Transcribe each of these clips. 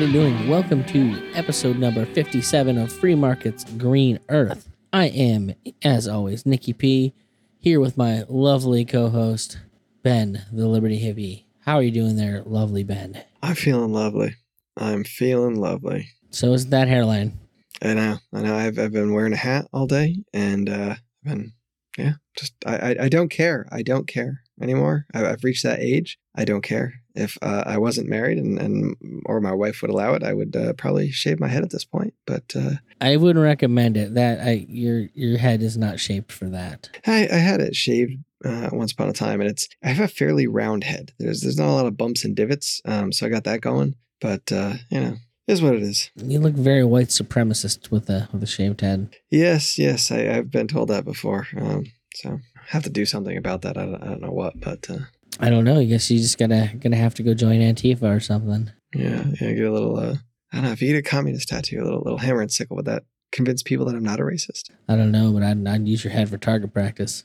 All right, how's everybody doing? Welcome to episode number 57 of Free Markets Green Earth. I am, as always, Nikki P, here with my lovely co host, Ben, the Liberty Hippie. How are you doing there, lovely Ben? I'm feeling lovely. I'm feeling lovely. So is that hairline. I know. I know. I've, I've been wearing a hat all day and uh, I've been, yeah, just, I, I, I don't care. I don't care anymore. I, I've reached that age. I don't care. If uh, I wasn't married and, and or my wife would allow it, I would uh, probably shave my head at this point. But uh, I wouldn't recommend it. That I your your head is not shaped for that. I, I had it shaved uh, once upon a time, and it's I have a fairly round head. There's there's not a lot of bumps and divots, um, so I got that going. But uh, you know, is what it is. You look very white supremacist with a with a shaved head. Yes, yes, I, I've been told that before. Um, so I have to do something about that. I don't, I don't know what, but uh, I don't know. I guess you just gotta gonna have to go join Antifa or something. yeah, yeah, get a little. Uh, I don't know if you get a communist tattoo, a little little hammer and sickle, would that convince people that I'm not a racist? I don't know, but I'd, I'd use your head for target practice.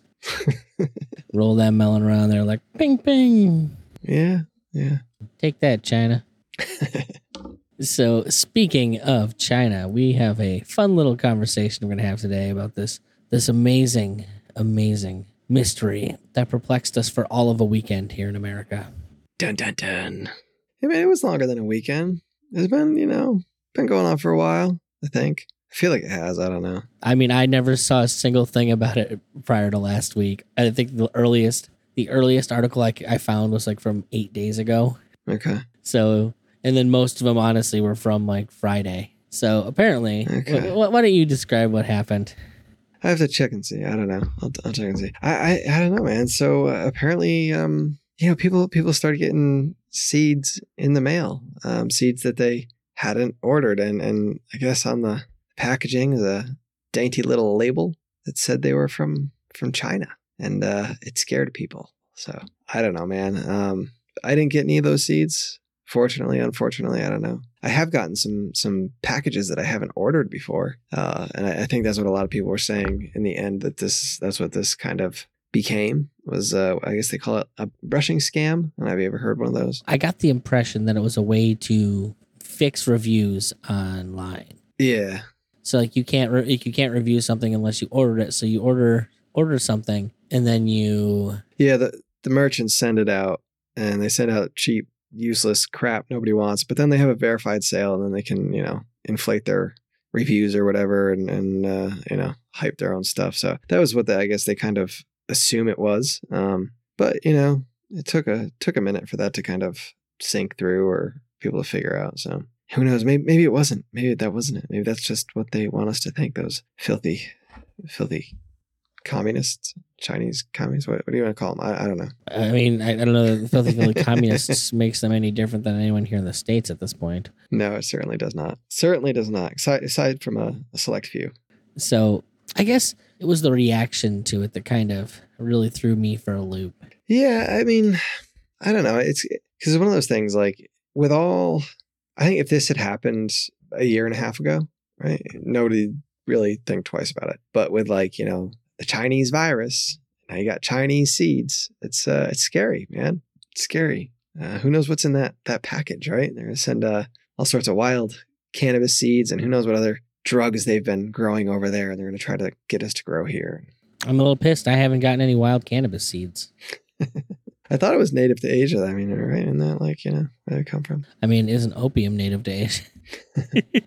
Roll that melon around there like ping ping. yeah, yeah. Take that, China. So, speaking of China, we have a fun little conversation we're going to have today about this this amazing, amazing mystery that perplexed us for all of a weekend here in America. Dun dun dun. I mean, it was longer than a weekend. It's been, you know, been going on for a while. I think. I feel like it has. I don't know. I mean, I never saw a single thing about it prior to last week. I think the earliest the earliest article I, I found was like from eight days ago. Okay. So, and then most of them honestly were from like Friday. So apparently, Okay. wh- wh- why don't you describe what happened? I have to check and see. I don't know. I'll, I'll check and see. I, I I don't know, man. So uh, apparently, um, you know, people people started getting seeds in the mail, um, seeds that they hadn't ordered, and and I guess on the packaging a dainty little label that said they were from from China, and uh, it scared people. So I don't know, man. Um, I didn't get any of those seeds. Fortunately, unfortunately, I don't know. I have gotten some some packages that I haven't ordered before, uh, and I, I think that's what a lot of people were saying in the end that this that's what this kind of became was uh, I guess they call it a brushing scam. And have you ever heard one of those? I got the impression that it was a way to fix reviews online. Yeah, So like you can't re- you can't review something unless you ordered it. So you order order something and then you yeah. The the merchants send it out, and they send out cheap, useless crap nobody wants. But then they have a verified sale, and then they can you know inflate their reviews or whatever, and and uh, you know hype their own stuff. So that was what they, I guess they kind of assume it was. Um, but you know, it took a took a minute for that to kind of sink through or people to figure out. So who knows? Maybe maybe it wasn't. Maybe that wasn't it. Maybe that's just what they want us to think. Those filthy, filthy communists, Chinese communists. What, what do you want to call them? I, I don't know. I mean I, I don't know the filthy filthy communists makes them any different than anyone here in the states at this point. No, it certainly does not. Certainly does not. Aside, aside from a, a select few. So I guess it was the reaction to it that kind of really threw me for a loop. Yeah, I mean, I don't know. It's because it's one of those things. Like with all, I think if this had happened a year and a half ago, right, nobody really think twice about it. But with like you know the Chinese virus, now you got Chinese seeds. It's uh, it's scary, man. It's scary. Uh, who knows what's in that that package, right? They're gonna send uh, all sorts of wild cannabis seeds, and who knows what other drugs they've been growing over there, and they're gonna try to get us to grow here. I'm a little pissed. I haven't gotten any wild cannabis seeds. I thought it was native to Asia. I mean, right? Isn't that like, you know, where they come from? I mean, isn't opium native to Asia?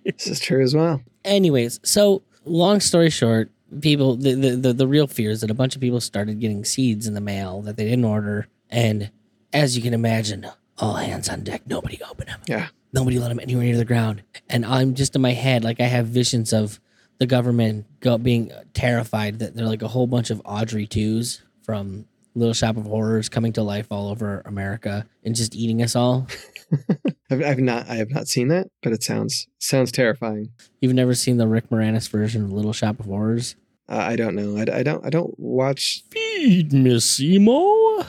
This is true as well. Anyways, so long story short, people the, the the the real fear is that a bunch of people started getting seeds in the mail that they didn't order, and as you can imagine, all hands on deck. Nobody opened them. Yeah. Nobody let them anywhere near the ground. And I'm just in my head, like I have visions of the government go, being terrified that they're like a whole bunch of Audrey twos from Little Shop of Horrors coming to life all over America and just eating us all. I've, I've not, I have not seen that, but it sounds sounds terrifying. You've never seen the Rick Moranis version of Little Shop of Horrors? Uh, I don't know. I, I don't, I don't watch. Feed me, Seymour.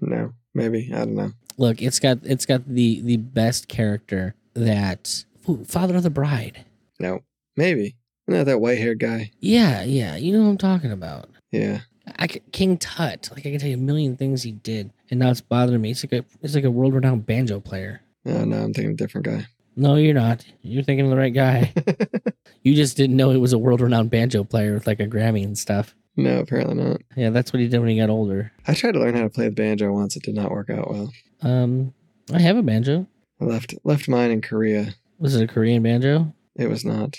No, maybe I don't know. Look, it's got it's got the the best character that ooh, Father of the Bride. No, maybe not that white haired guy. Yeah, yeah, you know what I'm talking about. Yeah, I could, King Tut. Like I can tell you a million things he did, and now it's bothering me. It's like a it's like a world renowned banjo player. No, no, I'm thinking a different guy. No, you're not. You're thinking of the right guy. you just didn't know he was a world renowned banjo player with like a Grammy and stuff. no, apparently not. Yeah, that's what he did when he got older. I tried to learn how to play the banjo once. It did not work out well. Um, I have a banjo. I left left mine in Korea. Was it a Korean banjo? It was not.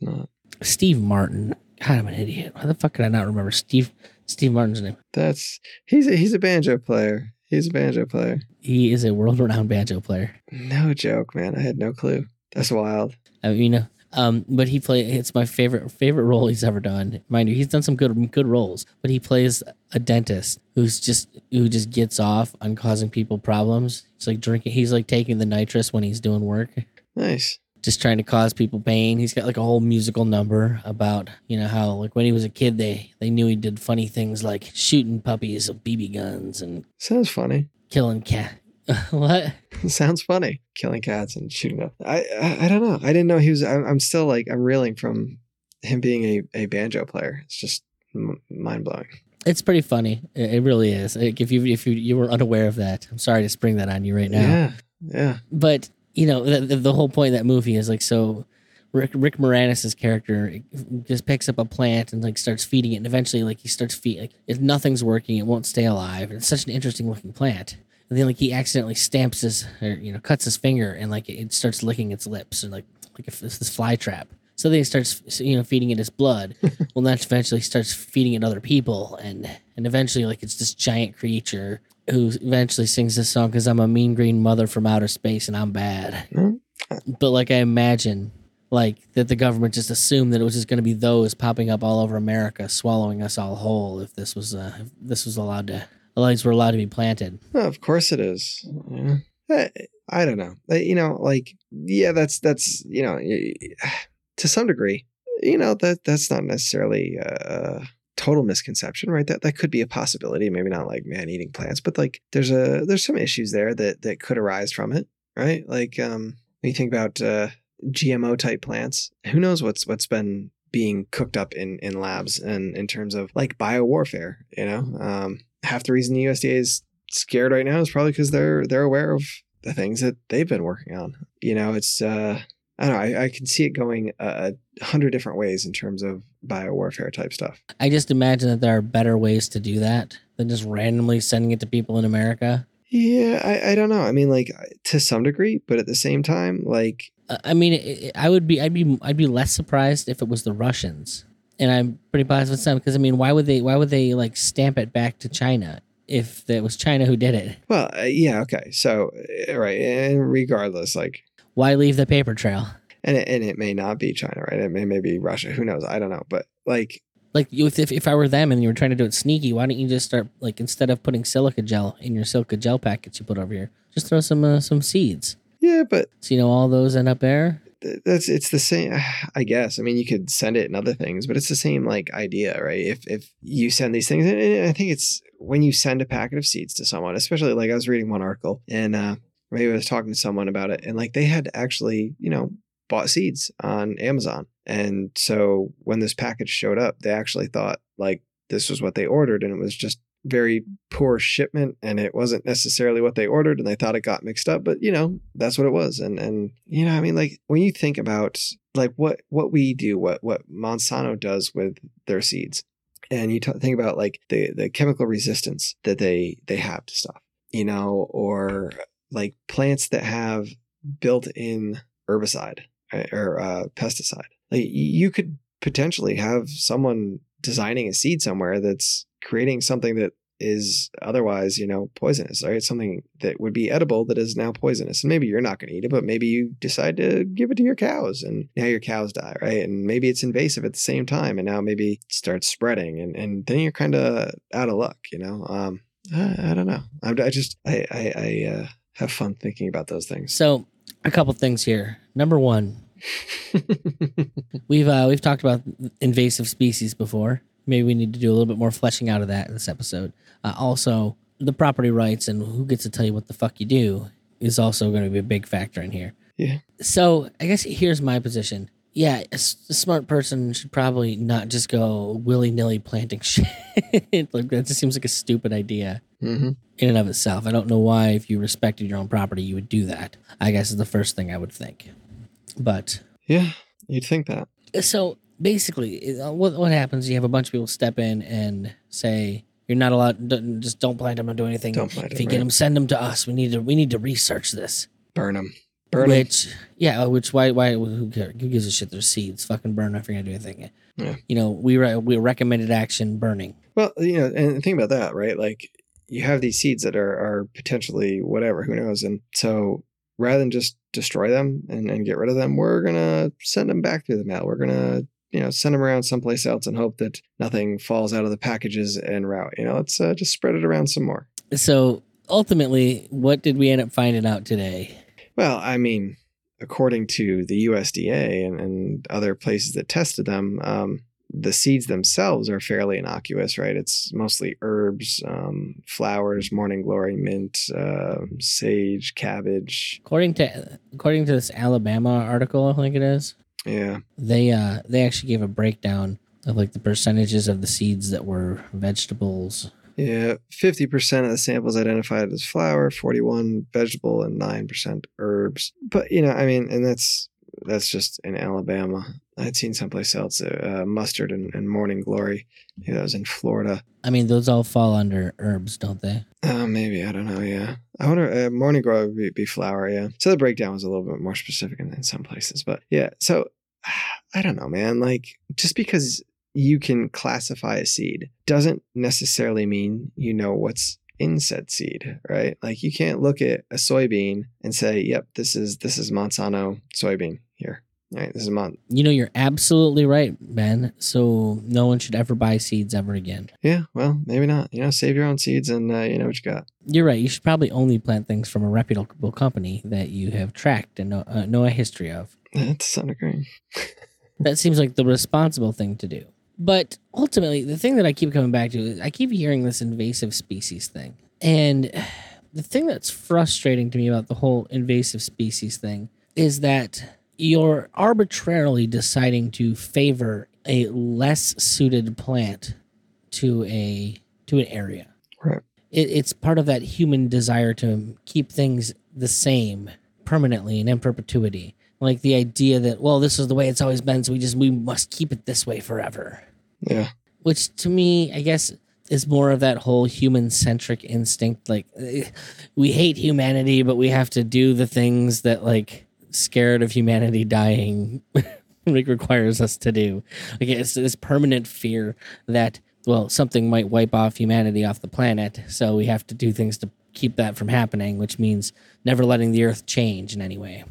It was not. Steve Martin. God, I'm an idiot. Why the fuck could I not remember Steve Steve Martin's name? That's he's a, he's a banjo player. He's a banjo player. He is a world renowned banjo player. No joke, man. I had no clue. That's wild. I mean, you know, um, but he play. It's my favorite favorite role he's ever done. Mind you, he's done some good good roles, but he plays a dentist who's just who just gets off on causing people problems. It's like drinking. He's like taking the nitrous when he's doing work, Nice. Just trying to cause people pain. He's got like a whole musical number about you know how like when he was a kid they they knew he did funny things like shooting puppies with BB guns and Sounds funny. killing cat. what? Sounds funny. Killing cats and shooting up. I, I I don't know. I didn't know he was. I'm, I'm still like I'm reeling from him being a, a banjo player. It's just m- mind blowing. It's pretty funny. It, it really is. Like if you if you you were unaware of that, I'm sorry to spring that on you right now. Yeah. Yeah. But you know the, the, the whole point of that movie is like so. Rick Rick Moranis' character just picks up a plant and like starts feeding it, and eventually like he starts feeding. Like if nothing's working, it won't stay alive. It's such an interesting looking plant. And then like he accidentally stamps his or you know cuts his finger and like it starts licking its lips and like like if it's this fly trap. So then he starts you know feeding it his blood. well, that eventually starts feeding it other people, and and eventually like it's this giant creature who eventually sings this song because I'm a mean green mother from outer space and I'm bad. Mm. But like I imagine like that the government just assumed that it was just going to be those popping up all over America, swallowing us all whole if this was uh, if this was allowed to. These were allowed to be planted. Oh, of course it is. Yeah. I, I don't know. Uh, You know, like yeah, that's that's you know, to some degree, you know that that's not necessarily a total misconception, right? That that could be a possibility. Maybe not like man eating plants, but like there's a there's some issues there that that could arise from it, right? Like um, when you think about uh, GMO type plants, who knows what's what's been being cooked up in in labs and in terms of like bio warfare, you know? Um, half the reason the USDA is scared right now is probably because they're they're aware of the things that they've been working on. You know, it's uh I don't know, I, I can see it going a, hundred different ways in terms of biowarfare type stuff. I just imagine that there are better ways to do that than just randomly sending it to people in America. Yeah, I, I don't know. I mean, like to some degree, but at the same time, like Uh, I mean, it, it- I would be, I'd be, I'd be less surprised if it was the Russians, and I'm pretty positive it's them because I mean, why would they, why would they like stamp it back to China if it was China who did it? well, uh, yeah, okay. So uh, right, and regardless, like Why leave the paper trail? and it, and it may not be China, right? It may, may be Russia. Who knows? I don't know. But like, Like if, if if I were them and you were trying to do it sneaky, why don't you just start like instead of putting silica gel in your silica gel packets you put over here, just throw some uh, some seeds. yeah, but So you know all those end up there. that's it's the same i guess i mean you could send it in other things but it's the same like idea right if if you send these things and and i think it's when you send a packet of seeds to someone especially like i was reading one article and uh maybe i was talking to someone about it and like they had actually you know bought seeds on amazon and so when this package showed up they actually thought like this was what they ordered and it was just very poor shipment and it wasn't necessarily what they ordered and they thought it got mixed up but you know that's what it was and and you know i mean like when you think about like what what we do what what monsanto does with their seeds and you t- think about like the the chemical resistance that they they have to stuff you know or like plants that have built in herbicide or uh, pesticide like you could potentially have someone designing a seed somewhere that's creating something that is otherwise, you know, poisonous, right? Something that would be edible that is now poisonous. And maybe you're not going to eat it, but maybe you decide to give it to your cows and now your cows die, right? And maybe it's invasive at the same time and now maybe it starts spreading and, and then you're kind of out of luck, you know? Um, I, I don't know. I, I just, I, I, I uh, have fun thinking about those things. So a couple things here. Number one, we've uh, we've talked about invasive species before. Maybe we need to do a little bit more fleshing out of that in this episode. Uh, also, the property rights and who gets to tell you what the fuck you do is also going to be a big factor in here. Yeah. So I guess here's my position. Yeah, a, s- a smart person should probably not just go willy nilly planting shit. like that just seems like a stupid idea hmm in and of itself. I don't know why, if you respected your own property, you would do that. I guess is the first thing I would think. But Yeah, you'd think that. so basically, uh, what what happens? You have a bunch of people step in and say. You're not allowed. don't- Just don't plant them. Don't do anything. Don't plant if you them, get them, send them to us. We need to. We need to research this. Burn them. Burn. Which, yeah, uh, which why why who cares? Who gives a shit? There's seeds. Fucking burn if you're gonna do anything. Yeah. You know, we re- we recommended action burning. Well, you know, and think about that, right? Like you have these seeds that are are potentially whatever, who knows? And so rather than just destroy them and, and get rid of them, we're gonna send them back through the mail. We're gonna you know send them around someplace else and hope that nothing falls out of the packages en route. You know, let's uh, just spread it around some more. So ultimately, what did we end up finding out today? Well, I mean, according to the USDA and, and other places that tested them, um, the seeds themselves are fairly innocuous, right? It's mostly herbs, um, flowers, morning glory, mint, uh, sage, cabbage. According to according to this Alabama article, I think it is. Yeah. They uh they actually gave a breakdown of like the percentages of the seeds that were vegetables. Yeah. 50% of the samples identified as flower, 41 vegetable, and 9% herbs. But, you know, I mean, and that's that's just in Alabama. I'd seen someplace else, uh, mustard and, and morning glory. Yeah, that was in Florida. I mean, those all fall under herbs, don't they? Uh, maybe I don't know. Yeah, I wonder. Uh, morning glory would be, be flower. Yeah. So the breakdown was a little bit more specific in, in some places, but yeah. So I don't know, man. Like just because you can classify a seed doesn't necessarily mean you know what's in said seed, right? Like you can't look at a soybean and say, "Yep, this is this is Monsanto soybean here." Right? This is Mon. You know, you're absolutely right, Ben. So no one should ever buy seeds ever again. Yeah. Well, maybe not. You know, save your own seeds and uh, you know what you got. You're right. You should probably only plant things from a reputable company that you have tracked and know, uh, know a history of. That's Sun Green. That seems like the responsible thing to do. But ultimately, the thing that I keep coming back to is I keep hearing this invasive species thing. And the thing that's frustrating to me about the whole invasive species thing is that you're arbitrarily deciding to favor a less suited plant to a to an area. Right. It, it's part of that human desire to keep things the same permanently and in perpetuity like the idea that well this is the way it's always been so we just we must keep it this way forever Yeah. which to me i guess is more of that whole human centric instinct like we hate humanity but we have to do the things that like scared of humanity dying like requires us to do like it's this permanent fear that well something might wipe off humanity off the planet so we have to do things to keep that from happening which means never letting the earth change in any way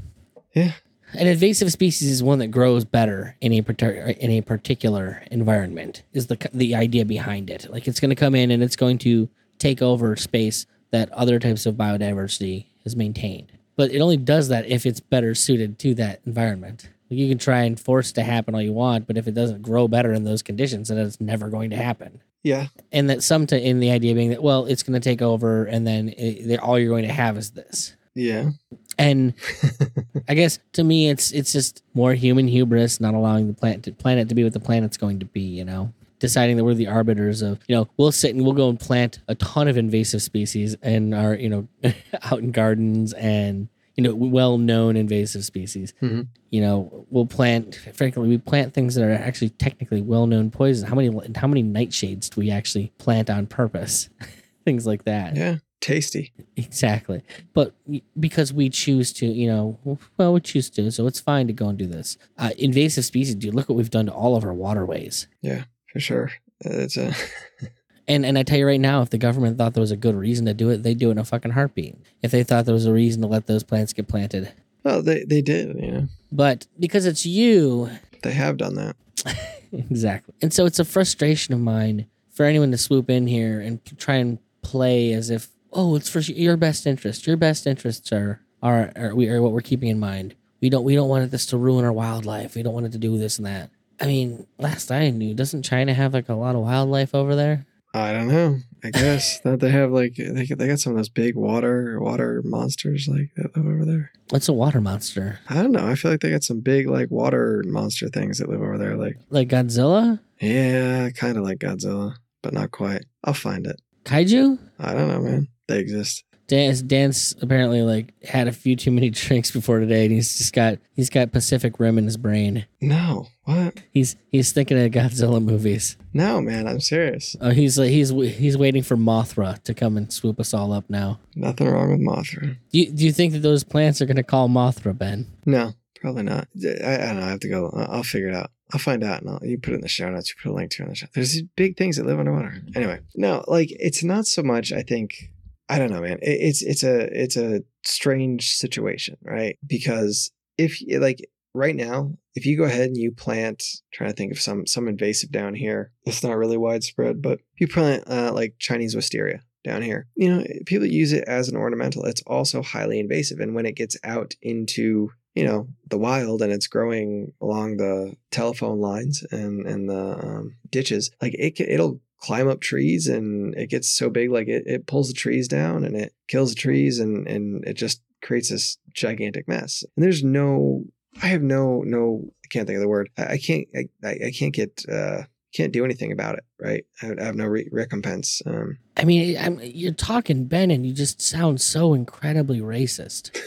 Yeah. An invasive species is one that grows better in a partic- in a particular environment. Is the the idea behind it? Like it's going to come in and it's going to take over space that other types of biodiversity has maintained. But it only does that if it's better suited to that environment. Like you can try and force it to happen all you want, but if it doesn't grow better in those conditions, then it's never going to happen. Yeah. And that some to in the idea being that well, it's going to take over, and then it, all you're going to have is this. Yeah. And I guess to me, it's it's just more human hubris, not allowing the planet to, planet to be what the planet's going to be. You know, deciding that we're the arbiters of. You know, we'll sit and we'll go and plant a ton of invasive species in our you know out in gardens and you know well known invasive species. Mhm. You know, we'll plant. Frankly, we plant things that are actually technically well known poisons. How many how many nightshades do we actually plant on purpose? things like that. Yeah. Tasty. Exactly. But because we choose to, you know, well, we choose to, so it's fine to go and do this. Uh, invasive species, dude, look what we've done to all of our waterways. Yeah, for sure. It's a And and I tell you right now, if the government thought there was a good reason to do it, they'd do it in a fucking heartbeat. If they thought there was a reason to let those plants get planted. well, they they did, you know. But because it's you, They have done that. exactly. And so it's a frustration of mine for anyone to swoop in here and try and play as if, oh, it's for your best interest. Your best interests are are, are we are what we're keeping in mind. We don't we don't want this to ruin our wildlife. We don't want it to do this and that. I mean, last I knew, doesn't China have like a lot of wildlife over there? I don't know. I guess that they have like they they got some of those big water water monsters like that live over there. What's a water monster? I don't know. I feel like they got some big like water monster things that live over there. Like Like Godzilla? yeah, kind of like Godzilla, but not quite. I'll find it. Kaiju? I don't know, man. They exist. Dance Dance apparently like had a few too many drinks before today and he's just got he's got Pacific Rim in his brain. No, what? He's he's thinking of Godzilla movies. No, man. I'm serious. Oh, he's like he's he's waiting for Mothra to come and swoop us all up now. Nothing wrong with Mothra. Do you, do you think that those plants are going to call Mothra, Ben? No, probably not. I, I don't know. I have to go. I'll I'll figure it out. I'll find out and I'll, you put it in the show notes. You put a link to it in the show. There's these big things that live underwater. Anyway, no, like it's not so much. I think I don't know, man. It, it's it's a it's a strange situation, right? Because if like right now, if you go ahead and you plant, trying to think of some some invasive down here. It's not really widespread, but you plant uh, like Chinese wisteria down here. You know, people use it as an ornamental. It's also highly invasive, and when it gets out into you know the wild and it's growing along the telephone lines and and the um, ditches, like it it'll climb up trees and it gets so big like it, it pulls the trees down and it kills the trees and and it just creates this gigantic mess and there's no i have no no i can't think of the word i, I can't I, I can't get uh can't do anything about it right i, I have no re- recompense um I mean, I'm, you're talking Ben, and you just sound so incredibly racist.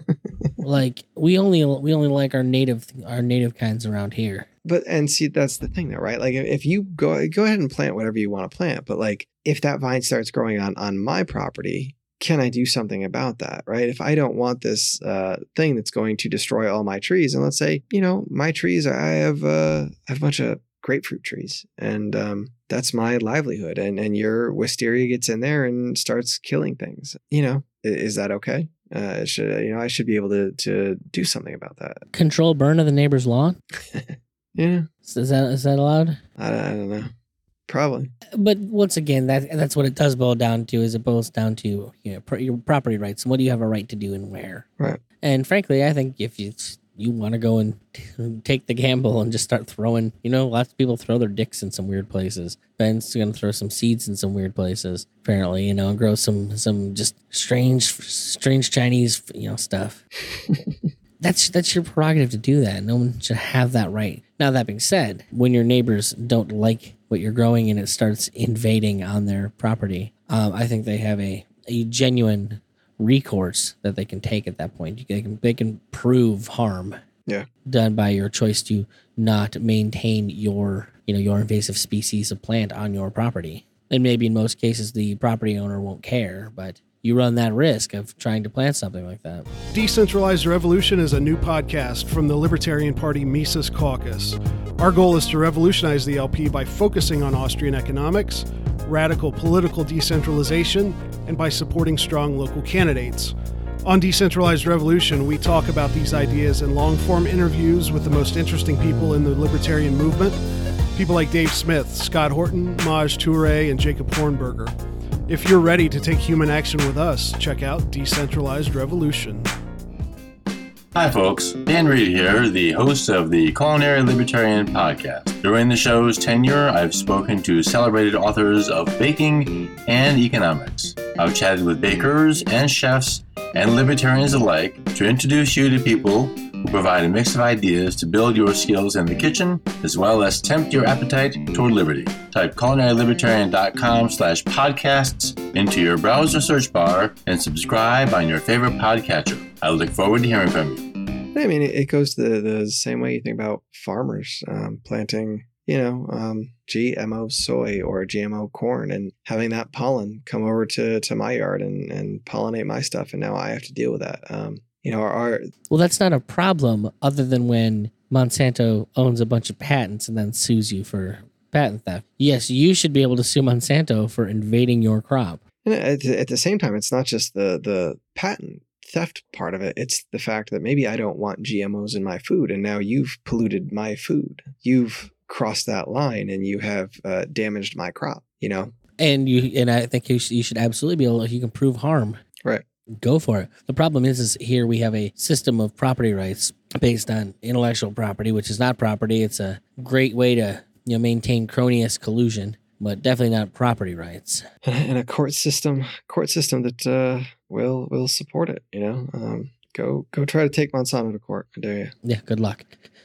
like we only we only like our native our native kinds around here. But and see that's the thing though right? Like if you go go ahead and plant whatever you want to plant but like if that vine starts growing on on my property can i do something about that right? If i don't want this uh thing that's going to destroy all my trees and let's say you know my trees i have uh i have a bunch of grapefruit trees and um that's my livelihood and and your wisteria gets in there and starts killing things you know? Is that okay? Uh should you know i should be able to to do something about that. Control burn of the neighbor's lawn. yeah Is that is that allowed? I, I don't know. Probably. But once again, that that's what it does boil down to. Is it boils down to you know, pro- your property rights and what do you have a right to do and where. Right. And frankly, I think if you you want to go and take the gamble and just start throwing, you know, lots of people throw their dicks in some weird places. Ben's going to throw some seeds in some weird places, apparently, you know, and grow some some just strange strange Chinese, you know, stuff. that's that's your prerogative to do that. No one should have that right. Now that being said, when your neighbors don't like what you're growing and it starts invading on their property, um, I think they have a a genuine recourse that they can take at that point. They can they can prove harm. Yeah. Done by your choice to not maintain your you know your invasive species of plant on your property. And maybe in most cases the property owner won't care, but you run that risk of trying to plant something like that. Decentralized Revolution is a new podcast from the Libertarian Party Mises Caucus. Our goal is to revolutionize the LP by focusing on Austrian economics, radical political decentralization, and by supporting strong local candidates. On Decentralized Revolution, we talk about these ideas in long form interviews with the most interesting people in the libertarian movement. People like Dave Smith, Scott Horton, Maj Toure, and Jacob Hornberger. If you're ready to take human action with us, check out Decentralized Revolution. Hi, folks. Dan Reed here, the host of the Culinary Libertarian Podcast. During the show's tenure, I've spoken to celebrated authors of baking and economics. I've chatted with bakers and chefs and libertarians alike to introduce you to people who provide a mix of ideas to build your skills in the kitchen, as well as tempt your appetite toward liberty. Type culinarylibertarian.com slash podcasts into your browser search bar and subscribe on your favorite podcatcher. I look forward to hearing from you. I mean, it, it goes the, the same way you think about farmers um, planting, you know, um, GMO soy or GMO corn and having that pollen come over to, to my yard and, and pollinate my stuff. And now I have to deal with that. Um, you know, Well, that's not a problem other than when Monsanto owns a bunch of patents and then sues you for patent theft. Yes, you should be able to sue Monsanto for invading your crop. And at, at the same time, it's not just the the patent theft part of it. It's the fact that maybe I don't want GMOs in my food, and now you've polluted my food. You've crossed that line, and you have uh, damaged my crop. You know, And you and I think you should, you should absolutely be able if you can prove harm. Right. Go for it. The problem is, is here we have a system of property rights based on intellectual property, which is not property. It's a great way to you know maintain cronyist collusion but definitely not property rights. and a court system court system that uh, will will support it. You know, um, go go try to take Monsanto to court. I dare you. Yeah, good luck.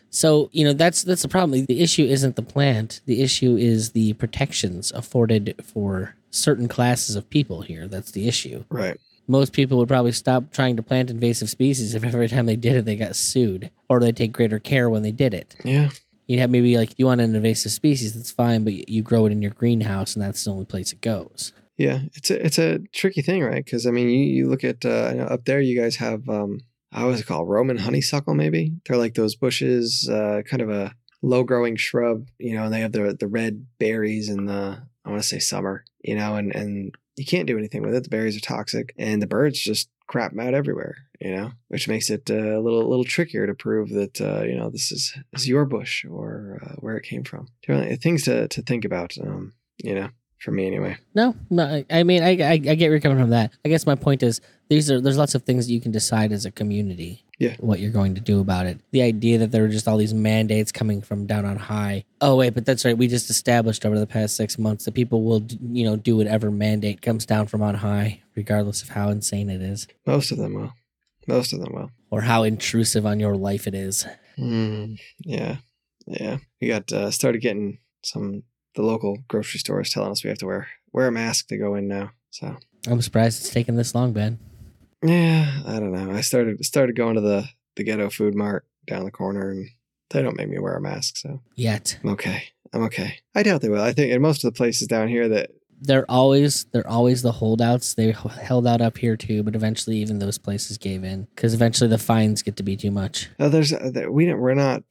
So you know that's that's the problem. The issue isn't the plant. The issue is the protections afforded for certain classes of people here. That's the issue. Right. Most people would probably stop trying to plant invasive species if every time they did it they got sued, or they take greater care when they did it. Yeah. You'd have maybe like you want an invasive species, that's fine, but you grow it in your greenhouse, and that's the only place it goes. Yeah. It's a it's a tricky thing, right? Because I mean, you you look at uh, up there, you guys have um, how is it called? Roman honeysuckle, maybe. They're like those bushes, uh, kind of a low growing shrub, you know, and they have the the red berries in the I want to say summer, you know, and and you can't do anything with it. The berries are toxic, and the birds just crap them out everywhere, you know, which makes it uh, a little little trickier to prove that uh, you know this is this is your bush or uh, where it came from. Things to to think about, um, you know, for me anyway. No, no. I- I mean, I, I I get where you're coming from. That I guess my point is these are there's lots of things that you can decide as a community. Yeah. What you're going to do about it. The idea that there are just all these mandates coming from down on high. Oh wait, but that's right. We just established over the past six months that people will you know do whatever mandate comes down from on high, regardless of how insane it is Most of them will. Most of them will. or how intrusive on your life it is. Mm, yeah, yeah. We got uh, started getting some. The local grocery stores telling us we have to wear wear a mask to go in now. So I'm surprised it's taken this long, Ben. Yeah, I don't know. I started started going to the the ghetto food mart down the corner, and they don't make me wear a mask, so Yet I'm okay. I'm okay. I doubt they will. I think in most of the places down here that they're always they're always the holdouts. They held out up here too, but eventually even those places gave in because eventually the fines get to be too much. uh, there's uh, we didn't. We're not.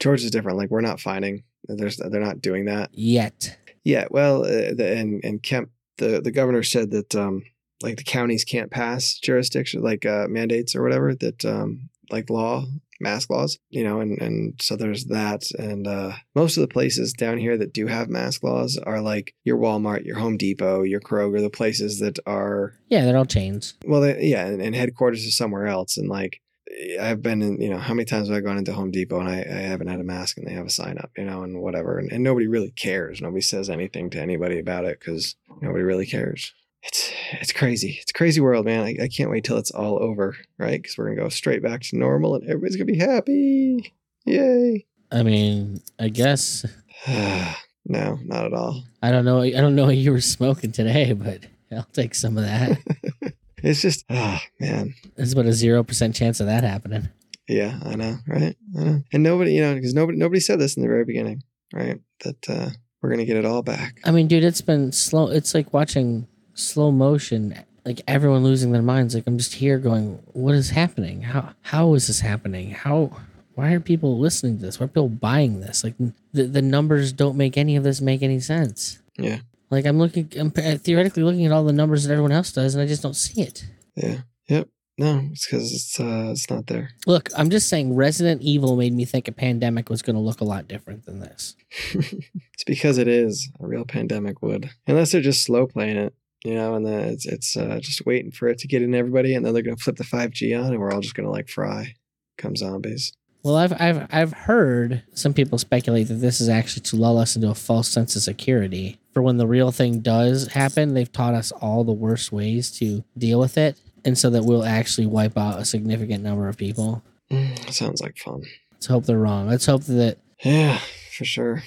Georgia's different. Like we're not finding. There's they're not doing that. Yet, Yeah, well, uh, the, and and Kemp, the the governor said that um, like the counties can't pass jurisdiction like uh, mandates or whatever that um, like law mask laws, you know, and and so there's that, and uh, most of the places down here that do have mask laws are like your Walmart, your Home Depot, your Kroger, the places that are yeah, they're all chains. well, they, yeah, and, and headquarters is somewhere else, and like. I've been in, you know, how many times have I gone into Home Depot and I, I haven't had a mask and they have a sign up, you know, and whatever. And, and nobody really cares. Nobody says anything to anybody about it because nobody really cares. It's it's crazy. It's a crazy world, man. I, I can't wait till it's all over, right? Because we're gonna go straight back to normal and everybody's gonna be happy. Yay. I mean, I guess no, not at all. I don't know. I don't know what you were smoking today, but I'll take some of that. It's just, ah, man. There's about a zero percent chance of that happening. Yeah, I know, right? I know. And nobody, you know, because nobody nobody said this in the very beginning, right? That uh, we're gonna get it all back. I mean, dude, it's been slow. It's like watching slow motion. Like everyone losing their minds. Like I'm just here going, what is happening? How how is this happening? How why are people listening to this? Why are people buying this? Like the the numbers don't make any of this make any sense. Yeah. Like I'm looking, I'm theoretically looking at all the numbers that everyone else does, and I just don't see it. Yeah. Yep. No, it's because it's uh, it's not there. Look, I'm just saying, Resident Evil made me think a pandemic was going to look a lot different than this. it's because it is a real pandemic would, unless they're just slow playing it, you know, and then it's it's uh, just waiting for it to get in everybody, and then they're gonna flip the five G on, and we're all just gonna like fry, come zombies. Well, I've I've I've heard some people speculate that this is actually to lull us into a false sense of security. For when the real thing does happen, they've taught us all the worst ways to deal with it, and so that we'll actually wipe out a significant number of people. Mm, sounds like fun. Let's hope they're wrong. Let's hope that Yeah, for sure.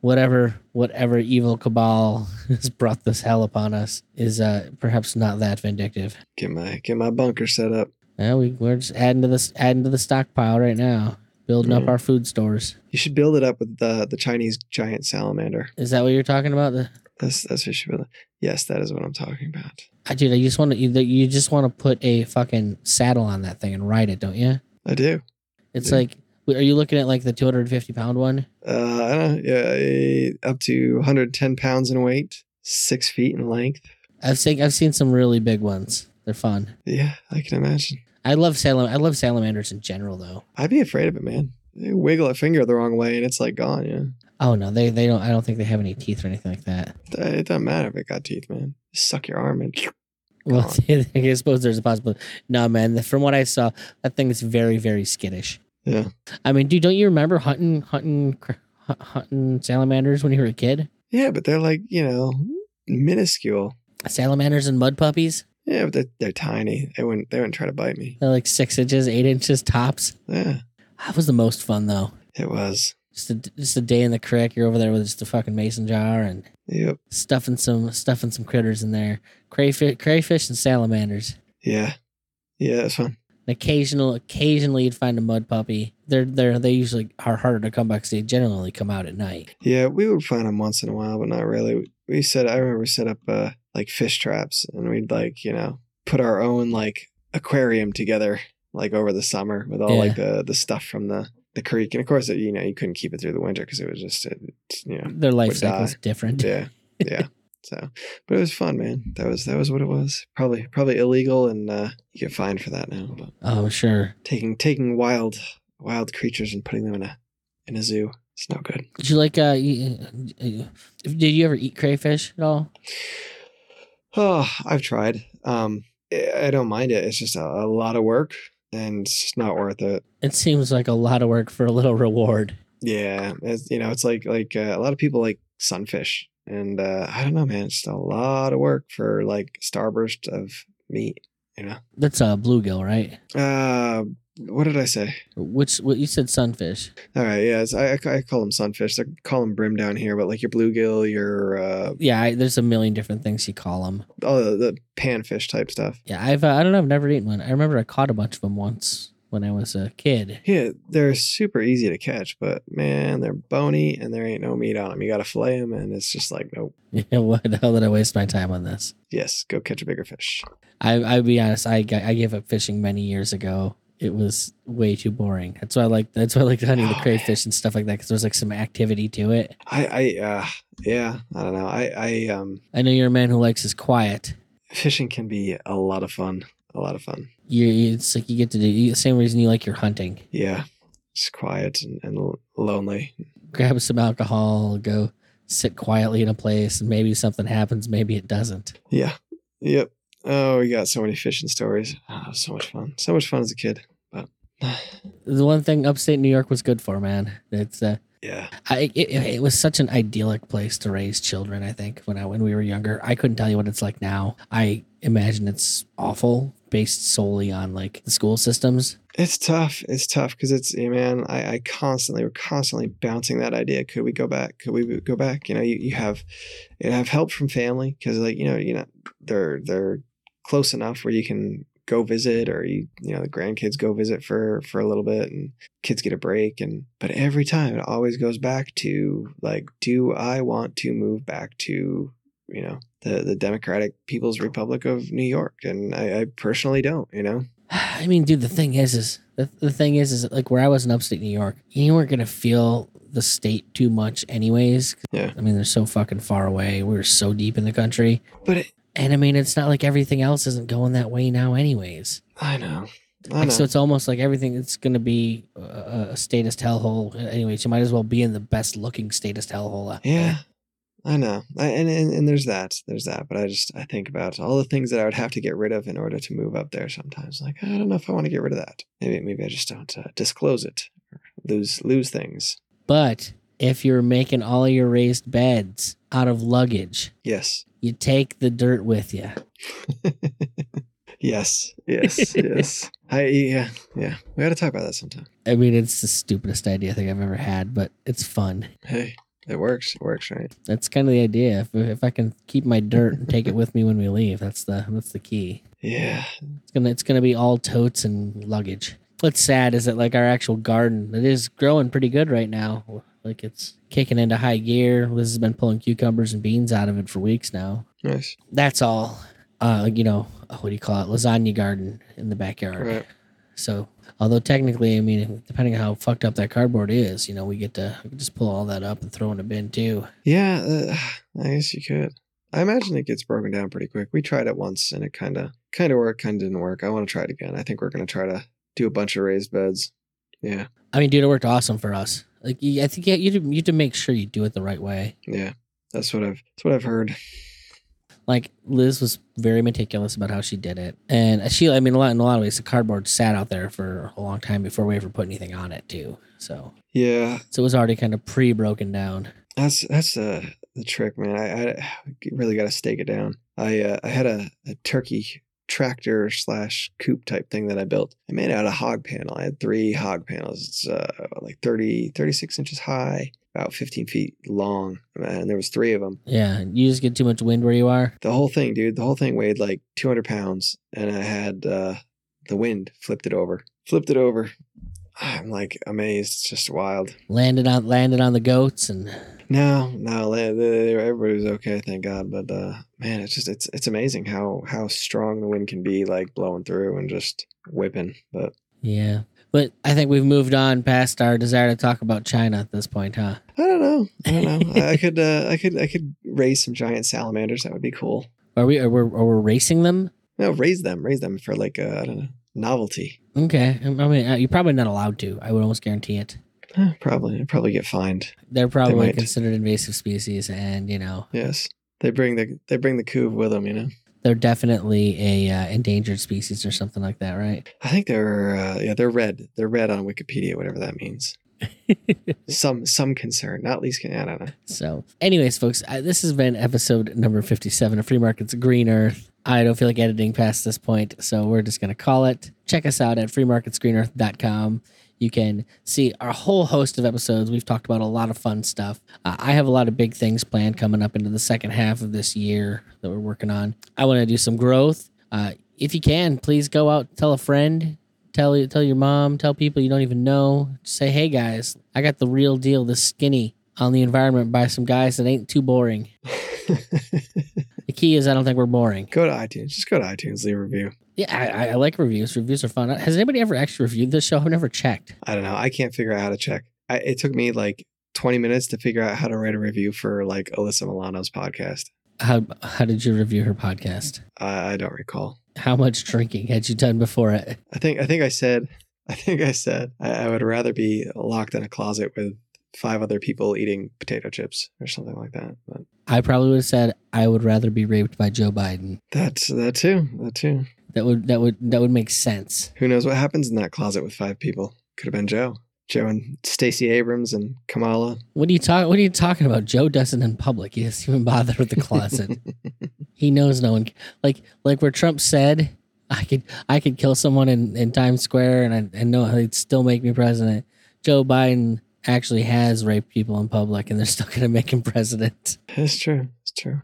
Whatever whatever evil cabal has brought this hell upon us is uh, perhaps not that vindictive. Get my get my bunker set up. Yeah, we we're just adding to this adding to the stockpile right now, building up Mhm. our food stores. You should build it up with the the Chinese giant salamander. Is that what you're talking about? The, That's that's what you should build. Yes, that is what I'm talking about. I dude, I just want to you, you just want to put a fucking saddle on that thing and ride it, don't you? I do. It's Yeah. like, are you looking at like the 250 pound one? Uh, I don't know. Yeah, up to 110 pounds in weight, six feet in length. I've seen I've seen some really big ones. They're fun. Yeah, I can imagine. I love salam I love salamanders in general though. I'd be afraid of it, man. They wiggle a finger the wrong way and it's like gone. Yeah, Oh no, they they don't. I don't think they have any teeth or anything like that. it doesn't matter if it got teeth, man. Just suck your arm and Well, I suppose there's a possibility. No, man. From what I saw, that thing is very, very skittish. Yeah. I mean, dude, don't you remember hunting, hunting, hunting salamanders when you were a kid? Yeah, but they're like you know minuscule. Salamanders and mud puppies. Yeah, but they're, they're tiny. They wouldn't they wouldn't try to bite me. They're like six inches, eight inches tops. Yeah, That was the most fun though. it was. Just a, just a day in the creek. You're over there with just a fucking mason jar and Yep. stuffing some stuffing some critters in there. Crayfish, crayfish and salamanders. Yeah. Yeah, it's fun. Occasional, occasionally you'd find a mud puppy. They're they're they usually are harder to come by because they generally come out at night. Yeah, we would find them once in a while, but not really. We set. I remember we set up uh, like fish traps, and we'd like you know put our own like aquarium together, like over the summer with all like the the stuff from the the creek, and of course you know you couldn't keep it through the winter because it was just it, you know Their life cycle is different. yeah yeah. So, but it was fun, man. That was that was what it was. Probably probably illegal, and uh, you get fined for that now. But Oh sure. taking taking wild wild creatures and putting them in a in a zoo, it's no good. Did you like? Uh, you, did you ever eat crayfish at all? Oh, I've tried. Um, I I don't mind it. It's just a, a lot of work, and it's not worth it. It seems like a lot of work for a little reward. Yeah, it's, you know, it's like like uh, a lot of people like sunfish, and uh, I don't know, man. It's just a lot of work for like starburst of meat. You know. That's a bluegill, right? Uh, what did I say? Which what you said sunfish. All right, yeah, I, I I call them sunfish. I call them brim down here, but like your bluegill, your uh, Yeah, I, there's a million different things you call them. oh, the, the panfish type stuff. Yeah, I've uh, I don't know. I've never eaten one. I remember I caught a bunch of them once when I was a kid. Yeah, they're super easy to catch, but man, they're bony and there ain't no meat on them. You got to fillet them, and it's just like, nope. Yeah, what the hell did I waste my time on this? Yes, go catch a bigger fish. I I'll be honest. I I gave up fishing many years ago. It was way too boring. That's why I like that's why I like hunting the Oh, crayfish and stuff like that because there's like some activity to it. I, I, uh, yeah, I don't know. I, I, um, I know you're a man who likes his quiet. fishing can be a lot of fun. A lot of fun. You it's like you get to do you, the same reason you like your hunting. Yeah, it's quiet and, and lonely. Grab some alcohol, go sit quietly in a place, and maybe something happens. Maybe it doesn't. Yeah. Yep. Oh, we got so many fishing stories. Oh, so much fun. So much fun as a kid. But The one thing upstate New York was good for, man. It's uh, yeah, I it, it was such an idyllic place to raise children. I think when I when we were younger, I couldn't tell you what it's like now. I imagine it's awful, based solely on like the school systems. it's tough. It's tough because it's, yeah, man, I, I constantly, we're constantly bouncing that idea. Could we go back? Could we go back? You know, you, you have, you have help from family because like, you know, you know, they're, they're close enough where you can go visit or you, you know, the grandkids go visit for, for a little bit and kids get a break. And, but every time it always goes back to like, do I want to move back to, you know, the, the Democratic People's Republic of New York? And I, I personally don't, you know? I mean, dude, the thing is, is the, the thing is, is like where I was in upstate New York, you weren't gonna feel the state too much, anyways. Yeah. I mean, they're so fucking far away. We were so deep in the country, But it, and I mean, it's not like everything else isn't going that way now, anyways. I know. I Like, know. so it's almost like everything it's going to be a, a statist hellhole. Anyways, you might as well be in the best looking statist hellhole. yeah, I know. I, and, and and there's that. There's that. But I just I think about all the things that I would have to get rid of in order to move up there. Sometimes, like I don't know if I want to get rid of that. Maybe maybe I just don't uh, disclose it or lose lose things. But if you're making all of your raised beds out of luggage, Yes. you take the dirt with you. yes. Yes. yes. I yeah yeah. We got to talk about that sometime. I mean, it's the stupidest idea I think I've ever had, but it's fun. Hey, it works. It works, right? That's kind of the idea. If, if I can keep my dirt and take it with me when we leave, that's the that's the key. Yeah. It's gonna it's gonna be all totes and luggage. What's sad is that like our actual garden, it is growing pretty good right now. Like it's kicking into high gear. Liz has been pulling cucumbers and beans out of it for weeks now. Nice. That's all. Uh, you know, what do you call it? Lasagna garden in the backyard. Right. So, although technically, I mean, depending on how fucked up that cardboard is, you know, we get to just pull all that up and throw in a bin too. Yeah, uh, I guess you could. I imagine it gets broken down pretty quick. We tried it once and it kind of kind of worked, kind of didn't work. I want to try it again. I think we're going to try to do a bunch of raised beds. Yeah. I mean, dude, it worked awesome for us. Like, I think you you have to make sure you do it the right way. Yeah. That's what I've that's what I've heard. Like Liz was very meticulous about how she did it, and she, I mean, a lot in a lot of ways, the cardboard sat out there for a long time before we ever put anything on it too. So, Yeah. so it was already kind of pre-broken down. That's that's uh the trick, man. I, I really got to stake it down. I uh, I had a, a turkey tractor slash coop type thing that I built. I made out a hog panel. I had three hog panels. It's uh, like 30, 36 inches high, about 15 feet long. And there was three of them. Yeah, you just get too much wind where you are. The whole thing, dude, the whole thing weighed like 200 pounds. And I had uh, the wind flipped it over, flipped it over. I'm like amazed. It's just wild. Landed on landed on the goats and No, no, everybody was okay, thank God. But uh, man, it's just it's it's amazing how how strong the wind can be, like blowing through and just whipping. But yeah. But I think we've moved on past our desire to talk about China at this point, huh? I don't know. I don't know. I I could uh, I could I could raise some giant salamanders. That would be cool. Are we are we, are we racing them? No, raise them, raise them for like uh, I don't know novelty. Okay. I mean, uh, you're probably not allowed to. I would almost guarantee it. Eh, probably, I'd probably get fined. They're probably might. considered invasive species, and you know Yes, they bring the they bring the couve with them. You know, they're definitely a uh, endangered species or something like that, right? I think they're uh, yeah they're red. They're red on Wikipedia, whatever that means. some some concern, not least. I don't know. So, anyways, folks, I, this has been episode number 57 of Free Markets Green Earth. I don't feel like editing past this point, so we're just going to call it. Check us out at freemarketsgreenearth.com. You can see our whole host of episodes. We've talked about a lot of fun stuff. Uh, I have a lot of big things planned coming up into the second half of this year that we're working on. I want to do some growth. Uh, if you can, please go out, tell a friend, tell tell your mom, tell people you don't even know. Say, hey guys, I got the real deal, the skinny on the environment by some guys that ain't too boring. The key is I don't think we're boring. go to iTunes. Just go to iTunes, leave a review. Yeah, I, I- like reviews. Reviews are fun. Has anybody ever actually reviewed this show? I've never checked. I don't know. I can't figure out how to check. I, it took me like 20 minutes to figure out how to write a review for like Alyssa Milano's podcast. How how did you review her podcast? I, I don't recall. How much drinking had you done before it? I think I think I said I think I said I, I would rather be locked in a closet with five other people eating potato chips or something like that. But I probably would have said I would rather be raped by Joe Biden. that's that too. That too. That would that would that would make sense. Who knows what happens in that closet with five people? Could have been Joe. Joe and Stacey Abrams and Kamala. What are you talking? What are you talking about? Joe doesn't in public. He doesn't even bother with the closet. he knows no one. Like like where Trump said, I could I could kill someone in, in Times Square and I and know they'd still make me president. Joe Biden actually has raped people in public and they're still going to make him president. It's true. It's true.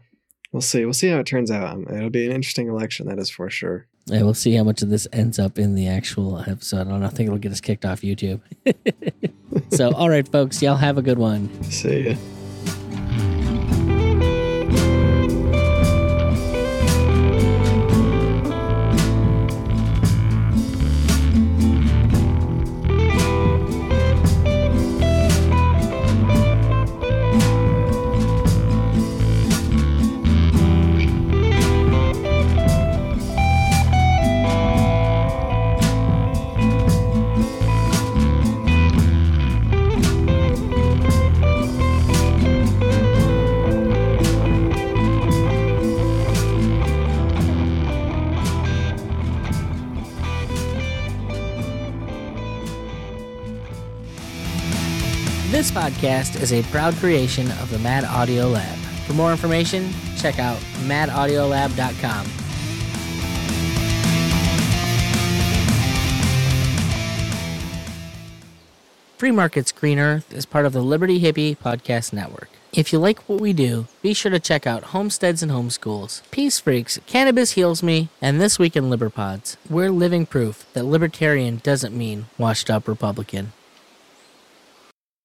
We'll see. We'll see how it turns out. Um, It'll be an interesting election, that is for sure. Yeah, we'll see how much of this ends up in the actual episode. I don't know. I think it'll get us kicked off YouTube. so, all right, folks, y'all have a good one. See ya. Podcast is a proud creation of the Mad Audio Lab. For more information, check out madaudiolab.com. Free Markets Green Earth is part of the Liberty Hippie Podcast Network. If you like what we do, be sure to check out Homesteads and Homeschools, Peace Freaks, Cannabis Heals Me, and This Week in Liberpods. We're living proof that libertarian doesn't mean washed up Republican.